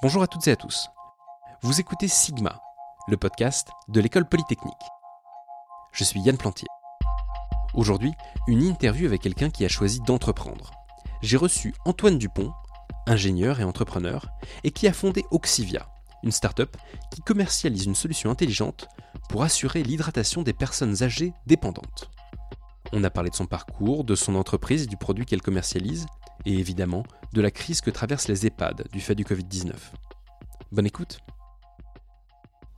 Bonjour à toutes et à tous. Vous écoutez Sigma, le podcast de l'école polytechnique. Je suis Yann Plantier. Aujourd'hui, une interview avec quelqu'un qui a choisi d'entreprendre. J'ai reçu Antoine Dupont, ingénieur et entrepreneur, et qui a fondé Oxivia, une start-up qui commercialise une solution intelligente pour assurer l'hydratation des personnes âgées dépendantes. On a parlé de son parcours, de son entreprise et du produit qu'elle commercialise, et évidemment de la crise que traversent les EHPAD du fait du Covid-19. Bonne écoute.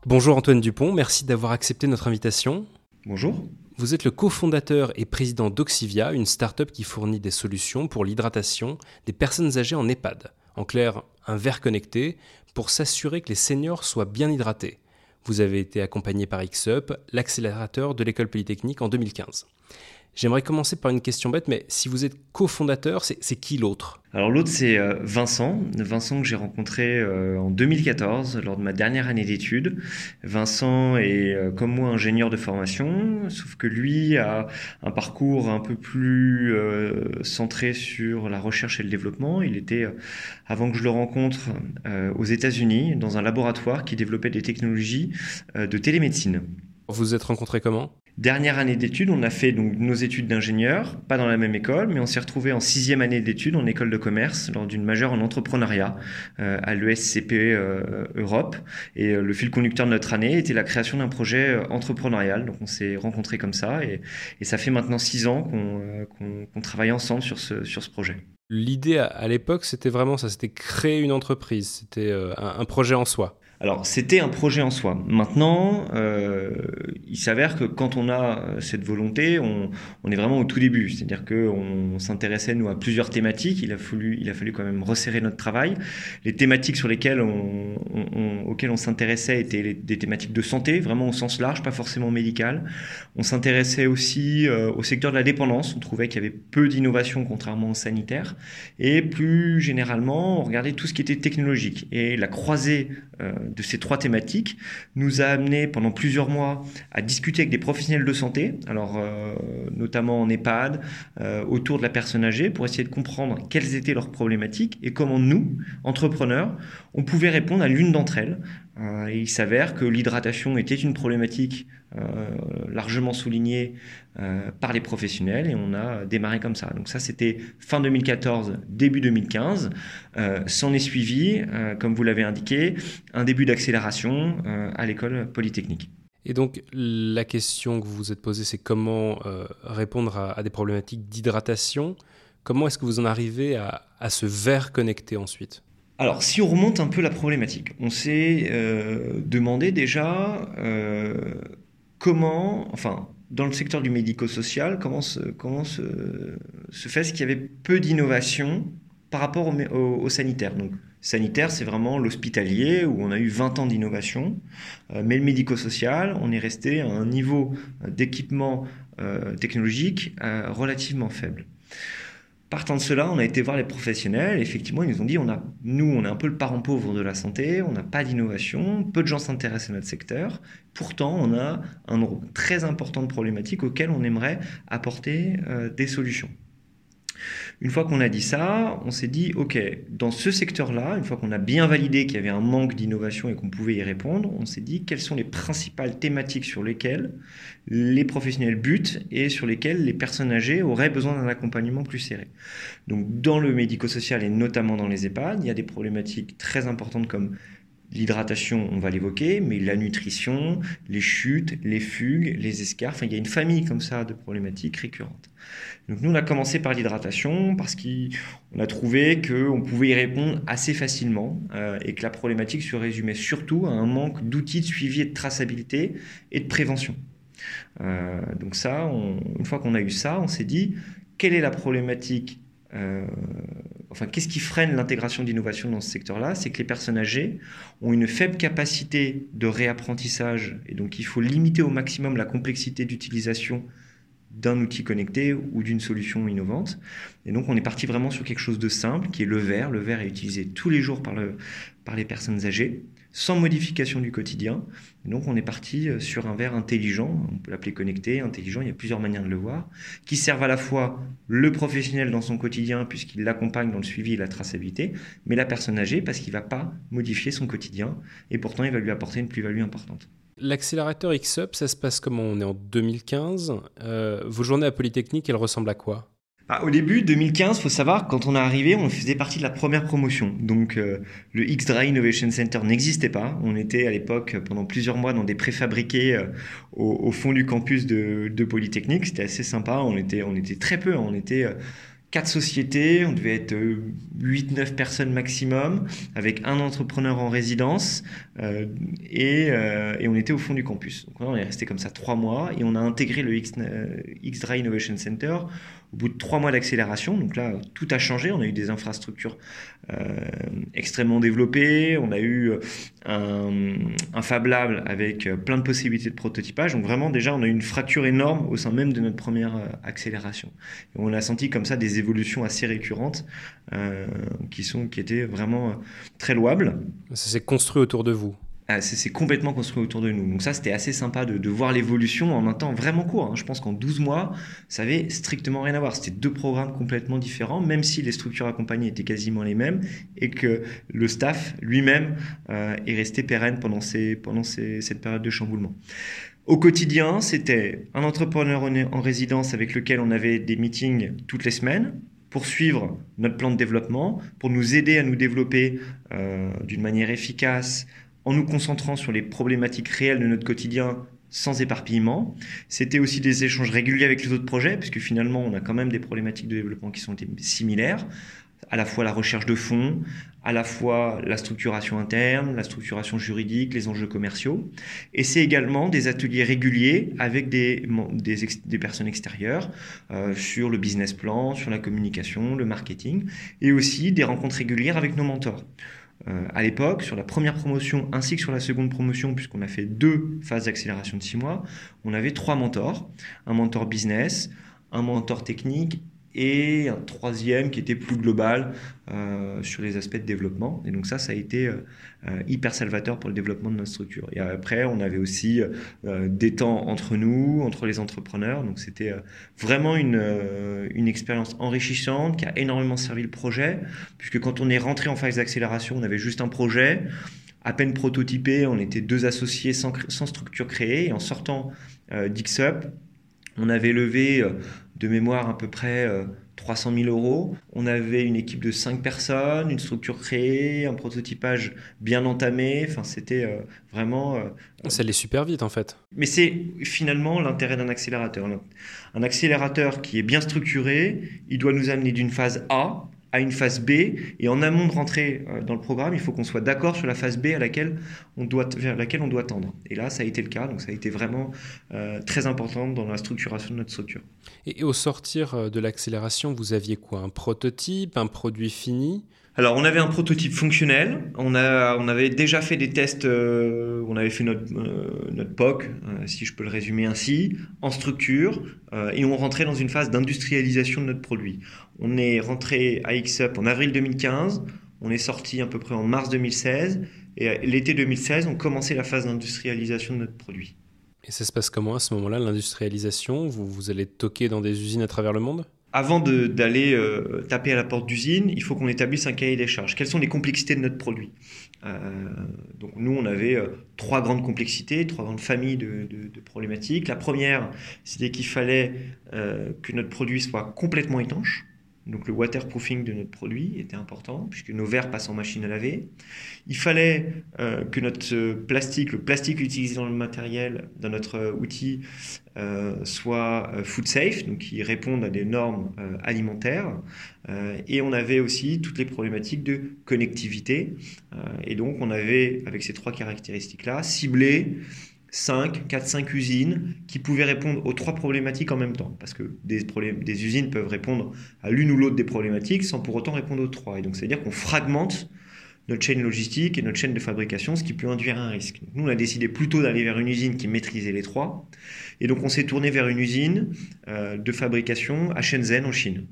Bonjour Antoine Dupont, merci d'avoir accepté notre invitation. Bonjour. Vous êtes le cofondateur et président d'Oxivia, une start-up qui fournit des solutions pour l'hydratation des personnes âgées en EHPAD. En clair, un verre connecté pour s'assurer que les seniors soient bien hydratés. Vous avez été accompagné par XUP, l'accélérateur de l'école polytechnique en 2015. J'aimerais commencer par une question bête, mais si vous êtes cofondateur, c'est qui l'autre? Alors l'autre c'est euh, Vincent, Vincent que j'ai rencontré euh, en 2014 lors de ma dernière année d'études. Vincent est euh, comme moi ingénieur de formation, sauf que lui a un parcours un peu plus centré sur la recherche et le développement. Il était, avant que je le rencontre, aux États-Unis dans un laboratoire qui développait des technologies de télémédecine. Vous vous êtes rencontrés comment? Dernière année d'études, on a fait donc nos études d'ingénieur, pas dans la même école, mais on s'est retrouvé en sixième année d'études en école de commerce lors d'une majeure en entrepreneuriat euh, à l'ESCP euh, Europe. Et euh, le fil conducteur de notre année était la création d'un projet entrepreneurial. Donc on s'est rencontrés comme ça et, ça fait maintenant six ans qu'on travaille ensemble sur ce, sur ce projet. L'idée à, l'époque, c'était vraiment ça, c'était créer une entreprise, c'était un projet en soi. Alors, c'était un projet en soi. Maintenant, euh, il s'avère que quand on a euh, cette volonté, on, on est vraiment au tout début. C'est-à-dire qu'on s'intéressait, nous, à plusieurs thématiques. Il a, fallu, il a fallu quand même resserrer notre travail. Les thématiques sur lesquelles on, on, auxquelles on s'intéressait étaient des thématiques de santé, vraiment au sens large, pas forcément médical. On s'intéressait aussi euh, au secteur de la dépendance. On trouvait qu'il y avait peu d'innovation, contrairement au sanitaire. Et plus généralement, on regardait tout ce qui était technologique. Et la croisée euh, de ces trois thématiques nous a amené pendant plusieurs mois à discuter avec des professionnels de santé, alors euh, notamment en EHPAD, euh, autour de la personne âgée, pour essayer de comprendre quelles étaient leurs problématiques et comment nous, entrepreneurs, on pouvait répondre à l'une d'entre elles. Et il s'avère que l'hydratation était une problématique largement soulignée par les professionnels et on a démarré comme ça. Donc ça c'était fin 2014, début 2015. S'en est suivi, comme vous l'avez indiqué, un début d'accélération euh, à l'école polytechnique. Et donc la question que vous vous êtes posée, c'est comment euh, répondre à, des problématiques d'hydratation. Comment est-ce que vous en arrivez à, ce verre connecté ensuite? Alors, si on remonte un peu la problématique, on s'est euh, demandé déjà comment, enfin, dans le secteur du médico-social, comment se, fait ce qu'il y avait peu d'innovation par rapport au, sanitaire. Donc, sanitaire, c'est vraiment l'hospitalier où on a eu 20 ans d'innovation. Euh, mais le médico-social, on est resté à un niveau d'équipement euh, technologique euh, relativement faible. Partant de cela, on a été voir les professionnels. effectivement, ils nous ont dit on a, nous, on est un peu le parent pauvre de la santé, on n'a pas d'innovation, peu de gens s'intéressent à notre secteur. Pourtant, on a un nombre très important de problématiques auxquelles on aimerait apporter des solutions. Une fois qu'on a dit ça, on s'est dit, OK, dans ce secteur-là, une fois qu'on a bien validé qu'il y avait un manque d'innovation et qu'on pouvait y répondre, on s'est dit quelles sont les principales thématiques sur lesquelles les professionnels butent et sur lesquelles les personnes âgées auraient besoin d'un accompagnement plus serré. Donc dans le médico-social et notamment dans les EHPAD, il y a des problématiques très importantes comme L'hydratation, on va l'évoquer, mais la nutrition, les chutes, les fugues, les escarres, enfin, il y a une famille comme ça de problématiques récurrentes. Donc nous, on a commencé par l'hydratation parce qu'on a trouvé qu'on pouvait y répondre assez facilement euh, et que la problématique se résumait surtout à un manque d'outils de suivi et de traçabilité et de prévention. Euh, donc ça, une fois qu'on a eu ça, on s'est dit, quelle est la problématique euh, enfin, qu'est-ce qui freine l'intégration d'innovation dans ce secteur-là? C'est que les personnes âgées ont une faible capacité de réapprentissage et donc il faut limiter au maximum la complexité d'utilisation d'un outil connecté ou d'une solution innovante. Et donc on est parti vraiment sur quelque chose de simple, qui est le verre. Le verre est utilisé tous les jours par, le, par les personnes âgées, sans modification du quotidien. Donc on est parti euh, sur un verre intelligent, on peut l'appeler connecté, intelligent, il y a plusieurs manières de le voir, qui servent à la fois le professionnel dans son quotidien, puisqu'il l'accompagne dans le suivi et la traçabilité, mais la personne âgée, parce qu'il ne va pas modifier son quotidien, et pourtant il va lui apporter une plus-value importante. L'accélérateur X-Up, ça se passe comment? On est en 2015. Euh, vos journées à Polytechnique, elles ressemblent à quoi? Ah, au début, 2015, faut savoir, quand on est arrivé, on faisait partie de la première promotion. Donc, euh, le X-Dry Innovation Center n'existait pas. On était à l'époque, pendant plusieurs mois, dans des préfabriqués euh, au, fond du campus de, Polytechnique. C'était assez sympa. On était, on était très peu. Hein. On était quatre sociétés, on devait être 8-9 euh, personnes maximum, avec un entrepreneur en résidence, euh, euh, et, on était au fond du campus. Donc on est resté comme ça trois mois, et on a intégré le X-Dry Innovation Center au bout de trois mois d'accélération. Donc là, tout a changé, on a eu des infrastructures extrêmement développées, on a eu un, un, Fab Lab avec plein de possibilités de prototypage. Donc vraiment, déjà, on a eu une fracture énorme au sein même de notre première accélération. On a senti comme ça des évolutions assez récurrentes euh, qui, sont, qui étaient vraiment euh, très louables. Ça s'est construit autour de vous c'est complètement construit autour de nous. Donc ça, c'était assez sympa de, voir l'évolution en un temps vraiment court. Hein. Je pense qu'en 12 mois, ça avait strictement rien à voir. C'était deux programmes complètement différents, même si les structures accompagnées étaient quasiment les mêmes et que le staff lui-même euh, est resté pérenne pendant, cette période de chamboulement. Au quotidien, c'était un entrepreneur en résidence avec lequel on avait des meetings toutes les semaines pour suivre notre plan de développement, pour nous aider à nous développer euh, d'une manière efficace en nous concentrant sur les problématiques réelles de notre quotidien sans éparpillement. C'était aussi des échanges réguliers avec les autres projets, puisque finalement, on a quand même des problématiques de développement qui sont similaires à la fois la recherche de fonds, à la fois la structuration interne, la structuration juridique, les enjeux commerciaux. Et c'est également des ateliers réguliers avec des, personnes extérieures euh, sur le business plan, sur la communication, le marketing, et aussi des rencontres régulières avec nos mentors. Euh, à l'époque, sur la première promotion ainsi que sur la seconde promotion, puisqu'on a fait deux phases d'accélération de six mois, on avait trois mentors, un mentor business, un mentor technique et un troisième qui était plus global euh, sur les aspects de développement. Et donc ça, ça a été euh, euh, hyper salvateur pour le développement de notre structure. Et après, on avait aussi des temps entre nous, entre les entrepreneurs. Donc c'était vraiment une, une expérience enrichissante qui a énormément servi le projet, puisque quand on est rentré en phase d'accélération, on avait juste un projet. À peine prototypé, on était deux associés sans, sans structure créée. Et en sortant d'XUP, on avait levé de mémoire à peu près 300 euh, 000 euros. On avait une équipe de 5 personnes, une structure créée, un prototypage bien entamé. Enfin, c'était euh, vraiment. Euh, ça allait super vite en fait. Mais c'est finalement l'intérêt d'un accélérateur. Un accélérateur qui est bien structuré, il doit nous amener d'une phase A à une phase B. Et en amont de rentrer euh, dans le programme, il faut qu'on soit d'accord sur la phase B à laquelle on doit, vers laquelle on doit tendre. Et là, ça a été le cas. Donc, ça a été vraiment euh, très important dans la structuration de notre structure. Et, au sortir euh, de l'accélération, vous aviez quoi? Un prototype, un produit fini? Alors, on avait un prototype fonctionnel. On, a, on avait déjà fait des tests. on avait fait notre, notre POC, si je peux le résumer ainsi, en structure. et on rentrait dans une phase d'industrialisation de notre produit. On est rentré à XUP en avril 2015, on est sorti à peu près en mars 2016, et l'été 2016, on commençait la phase d'industrialisation de notre produit. Et ça se passe comment à ce moment-là, l'industrialisation? Vous, vous allez toquer dans des usines à travers le monde? Avant d'aller euh, taper à la porte d'usine, il faut qu'on établisse un cahier des charges. Quelles sont les complexités de notre produit? Euh, Donc nous, on avait euh, trois grandes complexités, trois grandes familles de, de problématiques. La première, c'était qu'il fallait que notre produit soit complètement étanche. Donc le waterproofing de notre produit était important puisque nos verres passent en machine à laver. Il fallait euh, que notre euh, plastique, le plastique utilisé dans le matériel, dans notre euh, outil, soit food safe, donc qui réponde à des normes alimentaires. et on avait aussi toutes les problématiques de connectivité. et donc on avait, avec ces trois caractéristiques-là, ciblé 5, 4, 5 usines qui pouvaient répondre aux trois problématiques en même temps. Parce que des, usines peuvent répondre à l'une ou l'autre des problématiques sans pour autant répondre aux trois. Et donc, c'est-à-dire qu'on fragmente notre chaîne logistique et notre chaîne de fabrication, ce qui peut induire un risque. nous, on a décidé plutôt d'aller vers une usine qui maîtrisait les trois. Et donc, on s'est tourné vers une usine euh, de fabrication à Shenzhen, en Chine.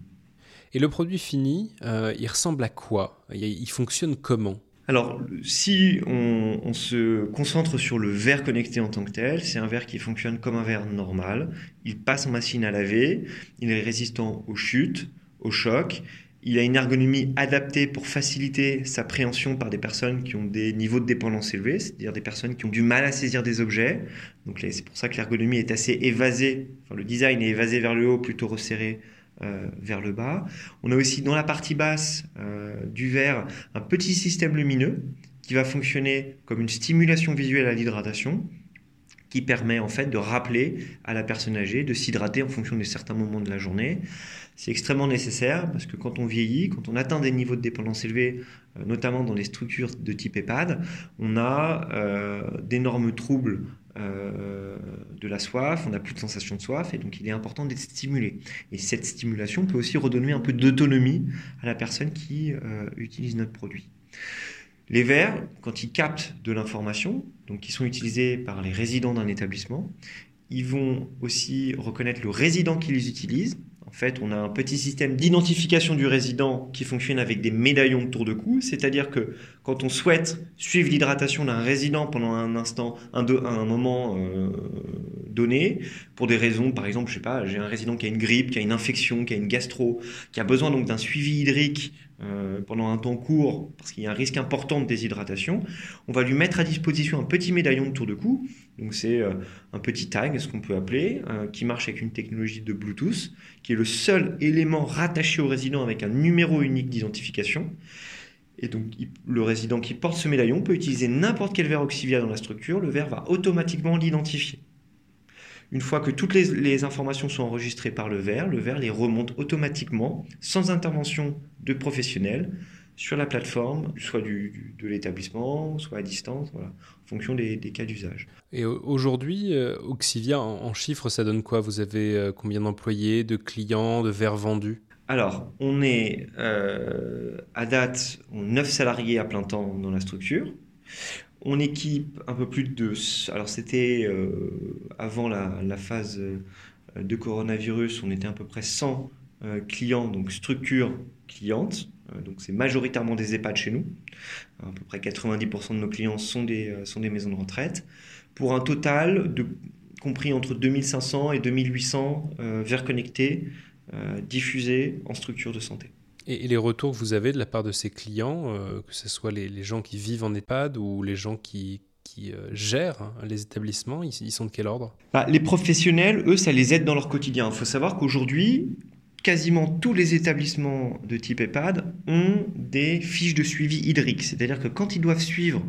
Et le produit fini, euh, il ressemble à quoi? Il fonctionne comment? Alors, si on, se concentre sur le verre connecté en tant que tel, c'est un verre qui fonctionne comme un verre normal. Il passe en machine à laver, il est résistant aux chutes, aux chocs. Il a une ergonomie adaptée pour faciliter sa préhension par des personnes qui ont des niveaux de dépendance élevés, c'est-à-dire des personnes qui ont du mal à saisir des objets. Donc c'est pour ça que l'ergonomie est assez évasée, enfin, le design est évasé vers le haut, plutôt resserré euh, vers le bas. On a aussi dans la partie basse euh, du verre un petit système lumineux qui va fonctionner comme une stimulation visuelle à l'hydratation qui permet en fait de rappeler à la personne âgée de s'hydrater en fonction de certains moments de la journée. C'est extrêmement nécessaire parce que quand on vieillit, quand on atteint des niveaux de dépendance élevés, euh, notamment dans les structures de type EHPAD, on a d'énormes troubles euh, de la soif, on n'a plus de sensation de soif, et donc il est important d'être stimulé. Et cette stimulation peut aussi redonner un peu d'autonomie à la personne qui euh, utilise notre produit. Les verres, quand ils captent de l'information, donc qui sont utilisés par les résidents d'un établissement, ils vont aussi reconnaître le résident qui les utilise, en fait, on a un petit système d'identification du résident qui fonctionne avec des médaillons de tour de cou, c'est-à-dire que quand on souhaite suivre l'hydratation d'un résident pendant un instant, un, moment euh, donné, pour des raisons, par exemple, je sais pas, j'ai un résident qui a une grippe, qui a une infection, qui a une gastro, qui a besoin donc d'un suivi hydrique euh, pendant un temps court, parce qu'il y a un risque important de déshydratation, on va lui mettre à disposition un petit médaillon de tour de cou. Donc c'est euh, un petit tag, ce qu'on peut appeler, qui marche avec une technologie de Bluetooth, qui est le seul élément rattaché au résident avec un numéro unique d'identification. Et donc le résident qui porte ce médaillon peut utiliser n'importe quel verre Oxivia dans la structure, le verre va automatiquement l'identifier. Une fois que toutes les, informations sont enregistrées par le verre, le verre les remonte automatiquement, sans intervention de professionnels, sur la plateforme, soit du, de l'établissement, soit à distance, voilà, en fonction des, cas d'usage. Et aujourd'hui, euh, Oxivia, en, chiffres, ça donne quoi? Vous avez euh, combien d'employés, de clients, de verres vendus? Alors, on est euh, à date 9 salariés à plein temps dans la structure. On équipe un peu plus de... Alors c'était euh, avant la, phase euh, de coronavirus, on était à peu près 100 euh, clients, donc structures clientes. donc c'est majoritairement des EHPAD chez nous. À peu près 90% de nos clients sont des, maisons de retraite. Pour un total compris entre 2500 et 2800 verres connectés diffusés en structure de santé. Et, les retours que vous avez de la part de ces clients, euh, que ce soit les, gens qui vivent en EHPAD ou les gens qui, qui euh, gèrent hein, les établissements, ils, sont de quel ordre? Bah, Les professionnels, eux, ça les aide dans leur quotidien. Il faut savoir qu'aujourd'hui, quasiment tous les établissements de type EHPAD ont des fiches de suivi hydrique. C'est-à-dire que quand ils doivent suivre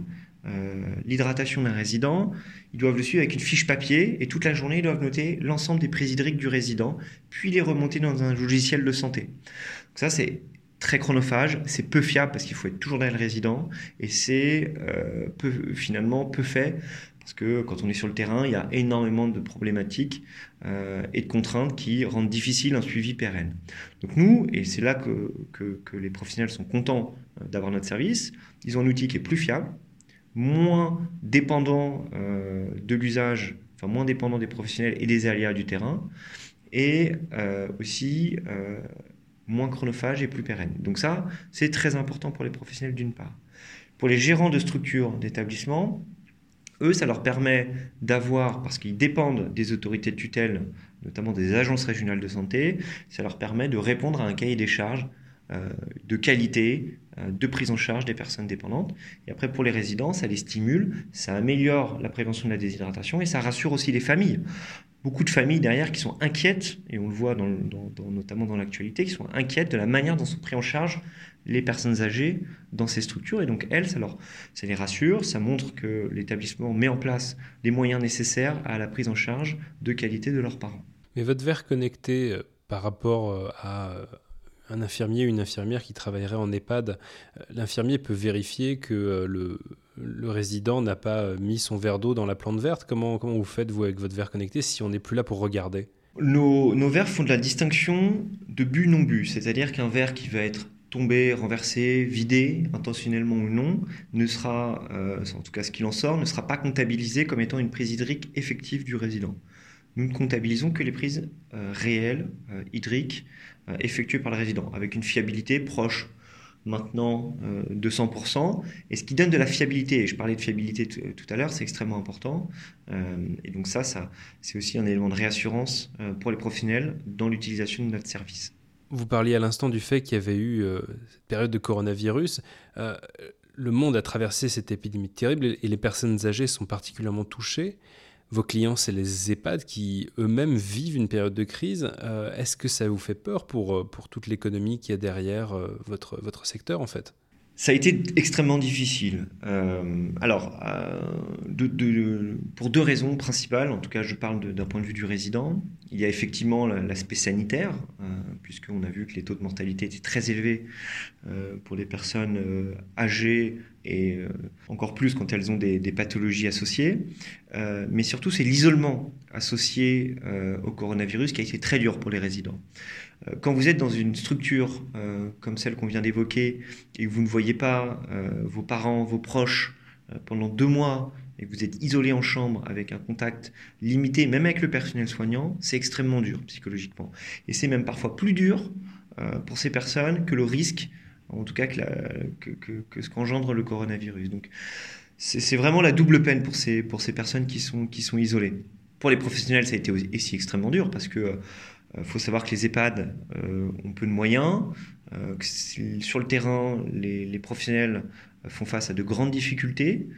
euh, l'hydratation d'un résident, ils doivent le suivre avec une fiche papier et toute la journée, ils doivent noter l'ensemble des prises hydriques du résident, puis les remonter dans un logiciel de santé. Donc ça, c'est très chronophage, c'est peu fiable parce qu'il faut être toujours derrière le résident et c'est euh, finalement peu fait parce que quand on est sur le terrain, il y a énormément de problématiques euh, et de contraintes qui rendent difficile un suivi pérenne. Donc nous, et c'est là que, que, les professionnels sont contents d'avoir notre service, ils ont un outil qui est plus fiable, moins dépendant de l'usage, enfin moins dépendant des professionnels et des aléas du terrain, et aussi moins chronophage et plus pérenne. Donc ça, c'est très important pour les professionnels d'une part. Pour les gérants de structures d'établissements, eux, ça leur permet d'avoir, parce qu'ils dépendent des autorités de tutelle, notamment des agences régionales de santé, ça leur permet de répondre à un cahier des charges euh, de qualité, euh, de prise en charge des personnes dépendantes. Et après, pour les résidents, ça les stimule, ça améliore la prévention de la déshydratation et ça rassure aussi les familles beaucoup de familles derrière qui sont inquiètes, et on le voit notamment dans l'actualité, qui sont inquiètes de la manière dont sont pris en charge les personnes âgées dans ces structures. Et donc, elles, ça, ça les rassure, ça montre que l'établissement met en place les moyens nécessaires à la prise en charge de qualité de leurs parents. Mais votre verre connecté euh, par rapport euh, à un infirmier ou une infirmière qui travaillerait en EHPAD, euh, l'infirmier peut vérifier que euh, le, résident n'a pas euh, mis son verre d'eau dans la plante verte. Comment, comment vous faites, vous, avec votre verre connecté, si on n'est plus là pour regarder? Nos, nos verres font de la distinction de but non but, c'est-à-dire qu'un verre qui va être tomber, renverser, vider, intentionnellement ou non, ne sera, en tout cas ce qu'il en sort, ne sera pas comptabilisé comme étant une prise hydrique effective du résident. Nous ne comptabilisons que les prises réelles, hydriques, effectuées par le résident, avec une fiabilité proche maintenant euh, de 100%. Et ce qui donne de la fiabilité, et je parlais de fiabilité tout à l'heure, c'est extrêmement important. Euh, et donc ça, ça c'est aussi un élément de réassurance euh, pour les professionnels dans l'utilisation de notre service. Vous parliez à l'instant du fait qu'il y avait eu cette période de coronavirus. le monde a traversé cette épidémie terrible et les personnes âgées sont particulièrement touchées. Vos clients, c'est les EHPAD qui eux-mêmes vivent une période de crise. Euh, est-ce que ça vous fait peur pour, euh, pour toute l'économie qui est derrière euh, votre, votre secteur en fait? Ça a été extrêmement difficile. alors, pour deux raisons principales, en tout cas je parle d'un point de vue du résident. Il y a effectivement l'aspect sanitaire, puisqu'on a vu que les taux de mortalité étaient très élevés pour les personnes âgées et euh, encore plus quand elles ont des, pathologies associées. Euh, mais surtout, c'est l'isolement associé euh, au coronavirus qui a été très dur pour les résidents. quand vous êtes dans une structure comme celle qu'on vient d'évoquer et que vous ne voyez pas vos parents, vos proches pendant deux mois et que vous êtes isolé en chambre avec un contact limité, même avec le personnel soignant, c'est extrêmement dur psychologiquement. Et c'est même parfois plus dur pour ces personnes que le risque en tout cas que, ce qu'engendre le coronavirus. Donc c'est vraiment la double peine pour ces, pour ces personnes qui sont, qui sont isolées. Pour les professionnels, ça a été aussi extrêmement dur parce que euh, faut savoir que les EHPAD euh, ont peu de moyens, euh, que sur le terrain, les, les, professionnels font face à de grandes difficultés,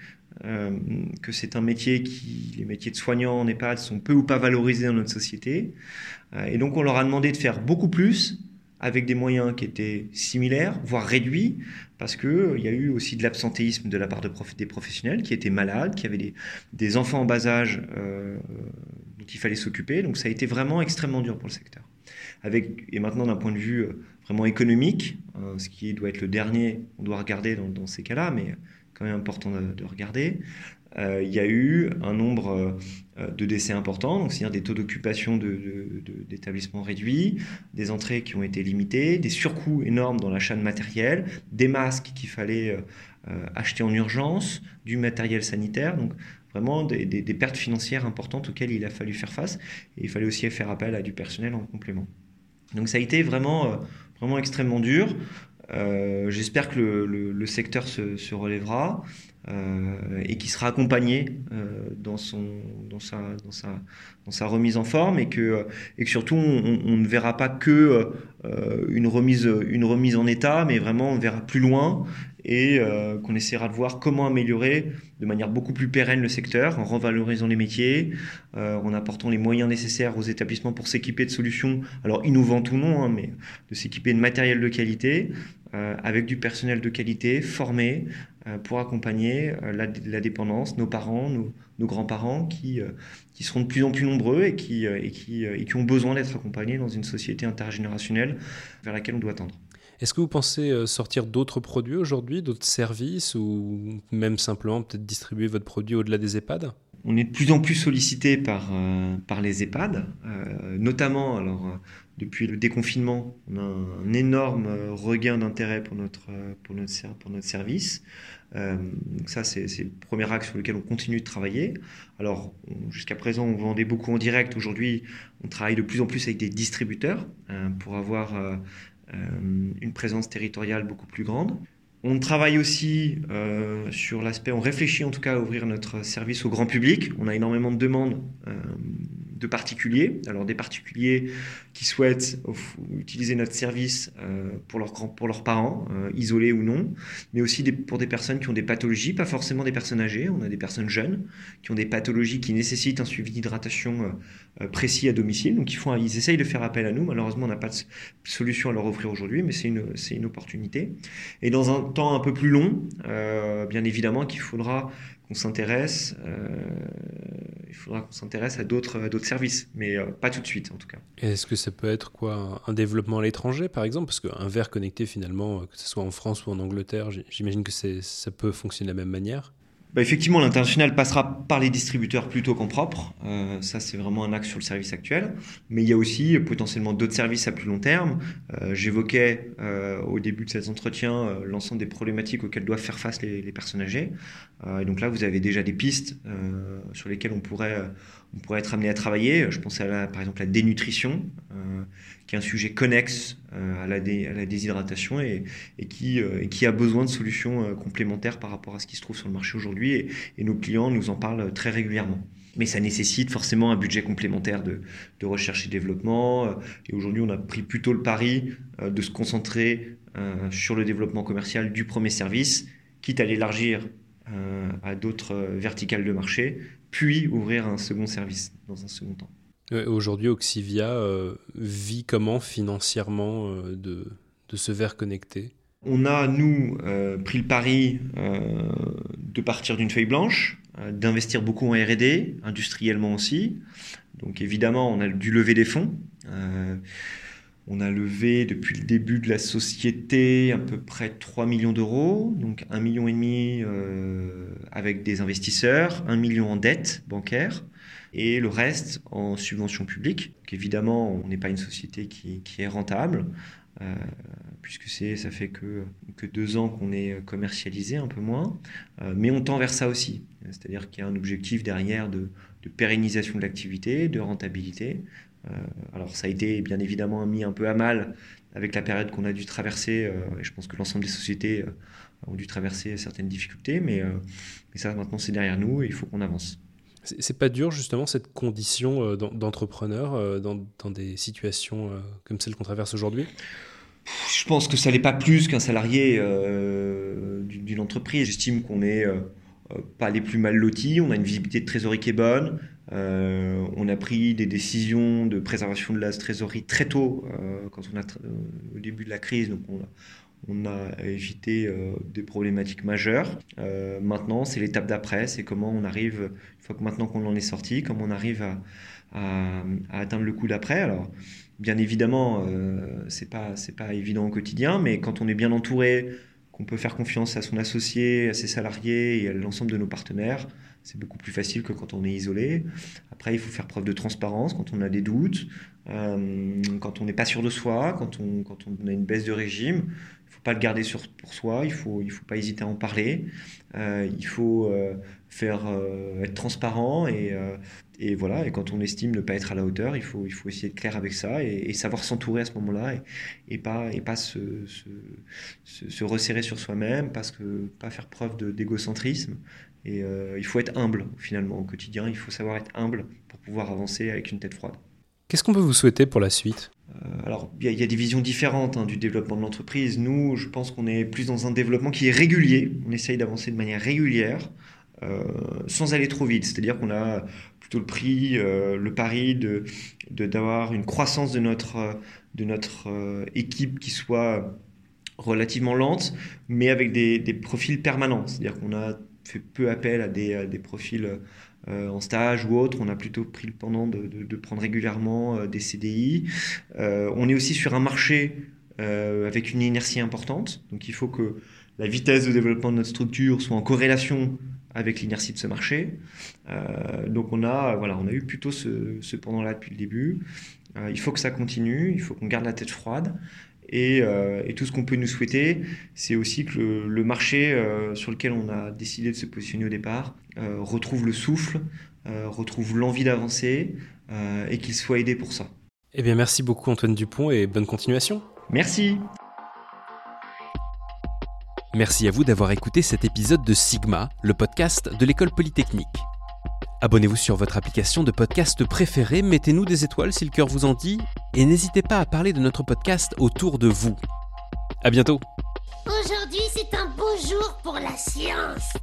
que c'est un métier qui, les métiers de soignants en EHPAD sont peu ou pas valorisés dans notre société. et donc on leur a demandé de faire beaucoup plus avec des moyens qui étaient similaires, voire réduits, parce qu'il euh, y a eu aussi de l'absentéisme de la part de des professionnels qui étaient malades, qui avaient des, enfants en bas âge euh, dont il fallait s'occuper. Donc ça a été vraiment extrêmement dur pour le secteur. Et maintenant, d'un point de vue euh, vraiment économique, euh, ce qui doit être le dernier, on doit regarder dans, ces cas-là, mais quand même important de regarder, euh, il y a eu un nombre euh, de décès importants, c'est-à-dire des taux d'occupation d'établissements réduits, des entrées qui ont été limitées, des surcoûts énormes dans l'achat de matériel, des masques qu'il fallait euh, acheter en urgence, du matériel sanitaire, donc vraiment des, pertes financières importantes auxquelles il a fallu faire face, et il fallait aussi faire appel à du personnel en complément. Donc ça a été vraiment, vraiment extrêmement dur. J'espère que le, secteur se, se relèvera. Euh, et qui sera accompagné euh, dans, son, dans, sa, dans, sa, dans sa remise en forme et que, et que surtout on, ne verra pas que euh, une, remise, une remise en état, mais vraiment on verra plus loin et qu'on essaiera de voir comment améliorer de manière beaucoup plus pérenne le secteur en revalorisant les métiers, en apportant les moyens nécessaires aux établissements pour s'équiper de solutions, alors innovantes ou non, hein, mais de s'équiper de matériel de qualité, avec du personnel de qualité formé, euh, pour accompagner euh, la, dépendance, nos parents, nos, grands-parents qui, euh, qui seront de plus en plus nombreux et qui, et qui, et qui ont besoin d'être accompagnés dans une société intergénérationnelle vers laquelle on doit tendre. Est-ce que vous pensez sortir d'autres produits aujourd'hui, d'autres services, ou même simplement peut-être distribuer votre produit au-delà des EHPAD? On est de plus en plus sollicité par, par les EHPAD, notamment alors, depuis le déconfinement, on a un énorme regain d'intérêt pour notre, notre, pour notre service. Euh, donc ça, c'est le premier axe sur lequel on continue de travailler. Alors, jusqu'à présent, on vendait beaucoup en direct. Aujourd'hui, on travaille de plus en plus avec des distributeurs euh, pour avoir euh, une présence territoriale beaucoup plus grande. On travaille aussi sur l'aspect, on réfléchit en tout cas à ouvrir notre service au grand public. On a énormément de demandes de particuliers. Alors des particuliers qui souhaitent utiliser notre service euh, pour, leurs parents, euh, isolés ou non, mais aussi pour des personnes qui ont des pathologies, pas forcément des personnes âgées, on a des personnes jeunes qui ont des pathologies qui nécessitent un suivi d'hydratation euh, précis à domicile. Donc ils, essayent de faire appel à nous. Malheureusement, on n'a pas de solution à leur offrir aujourd'hui, mais c'est une opportunité. Et dans un temps un peu plus long, bien évidemment qu'il faudra qu'on s'intéresse il faudra qu'on s'intéresse à d'autres, services, mais euh, pas tout de suite en tout cas. Est-ce que ça peut être quoi un développement à l'étranger par exemple? Parce qu'un verre connecté finalement, que ce soit en France ou en Angleterre, j'imagine que ça peut fonctionner de la même manière bah, effectivement, l'international passera par les distributeurs plutôt qu'en propre. Euh, ça, c'est vraiment un axe sur le service actuel. Mais il y a aussi potentiellement d'autres services à plus long terme. Euh, j'évoquais euh, au début de cet entretien l'ensemble des problématiques auxquelles doivent faire face les, personnes âgées. et donc là, vous avez déjà des pistes sur lesquelles on pourrait, on pourrait être amené à travailler. Je pense à la, par exemple la dénutrition, qui est un sujet connexe à la, à, la déshydratation et, et qui, a besoin de solutions complémentaires par rapport à ce qui se trouve sur le marché aujourd'hui et, nos clients nous en parlent très régulièrement. Mais ça nécessite forcément un budget complémentaire de, recherche et développement. Et aujourd'hui, on a pris plutôt le pari euh, de se concentrer euh, sur le développement commercial du premier service, quitte à l'élargir euh, à d'autres verticales de marché, puis ouvrir un second service dans un second temps. Aujourd'hui, Oxivia vit comment financièrement de, de ce verre connecté? On a, nous, euh, pris le pari euh, de partir d'une feuille blanche, euh, d'investir beaucoup en RD, industriellement aussi. Donc évidemment, on a dû lever des fonds. on a levé depuis le début de la société à peu près 3 millions d'euros, donc 1,5 million et demi avec des investisseurs, 1 million en dette bancaire et le reste en subvention publique. Évidemment, on n'est pas une société qui, est rentable. Euh, puisque c'est, ça fait que, que deux ans qu'on est commercialisé, un peu moins, euh, mais on tend vers ça aussi. C'est-à-dire qu'il y a un objectif derrière de, pérennisation de l'activité, de rentabilité. Euh, alors ça a été bien évidemment mis un peu à mal avec la période qu'on a dû traverser, et je pense que l'ensemble des sociétés ont dû traverser certaines difficultés, mais, mais ça maintenant c'est derrière nous et il faut qu'on avance. C'est pas dur justement cette condition d'entrepreneur dans, dans, des situations comme celle qu'on traverse aujourd'hui? Je pense que ça n'est pas plus qu'un salarié euh, d'une entreprise. J'estime qu'on n'est euh, pas les plus mal lotis, on a une visibilité de trésorerie qui est bonne, euh, on a pris des décisions de préservation de la trésorerie très tôt, quand on a au début de la crise, évité des problématiques majeures. maintenant, c'est l'étape d'après, c'est comment on arrive, une fois que maintenant qu'on en est sorti, comment on arrive à, à atteindre le coup d'après. Alors, bien évidemment, euh, c'est pas c'est pas évident au quotidien, mais quand on est bien entouré, qu'on peut faire confiance à son associé, à ses salariés et à l'ensemble de nos partenaires, c'est beaucoup plus facile que quand on est isolé. Après, il faut faire preuve de transparence quand on a des doutes, euh, quand on n'est pas sûr de soi, quand on, quand on a une baisse de régime. Il ne faut pas le garder sur, pour soi, il ne faut, il faut pas hésiter à en parler. Euh, il faut euh, faire, être transparent et, et, voilà. Et quand on estime ne pas être à la hauteur, il faut, il faut essayer de clair avec ça et, savoir s'entourer à ce moment-là et, et, pas, et pas se, se, se resserrer sur soi-même, parce pas faire preuve d'égocentrisme et euh, il faut être humble finalement au quotidien, il faut savoir être humble pour pouvoir avancer avec une tête froide. Qu'est-ce qu'on peut vous souhaiter pour la suite? Euh, Alors, il y, a des visions différentes hein, du développement de l'entreprise. Nous, je pense qu'on est plus dans un développement qui est régulier. On essaye d'avancer de manière régulière, euh, sans aller trop vite. C'est-à-dire qu'on a plutôt le prix, le pari de d'avoir une croissance de notre, de notre équipe qui soit relativement lente, mais avec des, des profils permanents. C'est-à-dire qu'on a fait peu appel à des, des profils euh, en stage ou autre. On a plutôt pris le pendant de, prendre régulièrement euh, des CDI. Euh, on est aussi sur un marché avec une inertie importante. Donc il faut que la vitesse de développement de notre structure soit en corrélation avec l'inertie de ce marché. donc on a, voilà, on a eu plutôt ce pendant-là depuis le début. il faut que ça continue, il faut qu'on garde la tête froide. Euh, et, tout ce qu'on peut nous souhaiter, c'est aussi que le, marché euh, sur lequel on a décidé de se positionner au départ euh, retrouve le souffle, retrouve l'envie d'avancer et qu'il soit aidé pour ça. Eh bien, merci beaucoup Antoine Dupont et bonne continuation. Merci. Merci à vous d'avoir écouté cet épisode de Sigma, le podcast de l'école polytechnique. Abonnez-vous sur votre application de podcast préférée, mettez-nous des étoiles si le cœur vous en dit, et n'hésitez pas à parler de notre podcast autour de vous. À bientôt Aujourd'hui, c'est un beau jour pour la science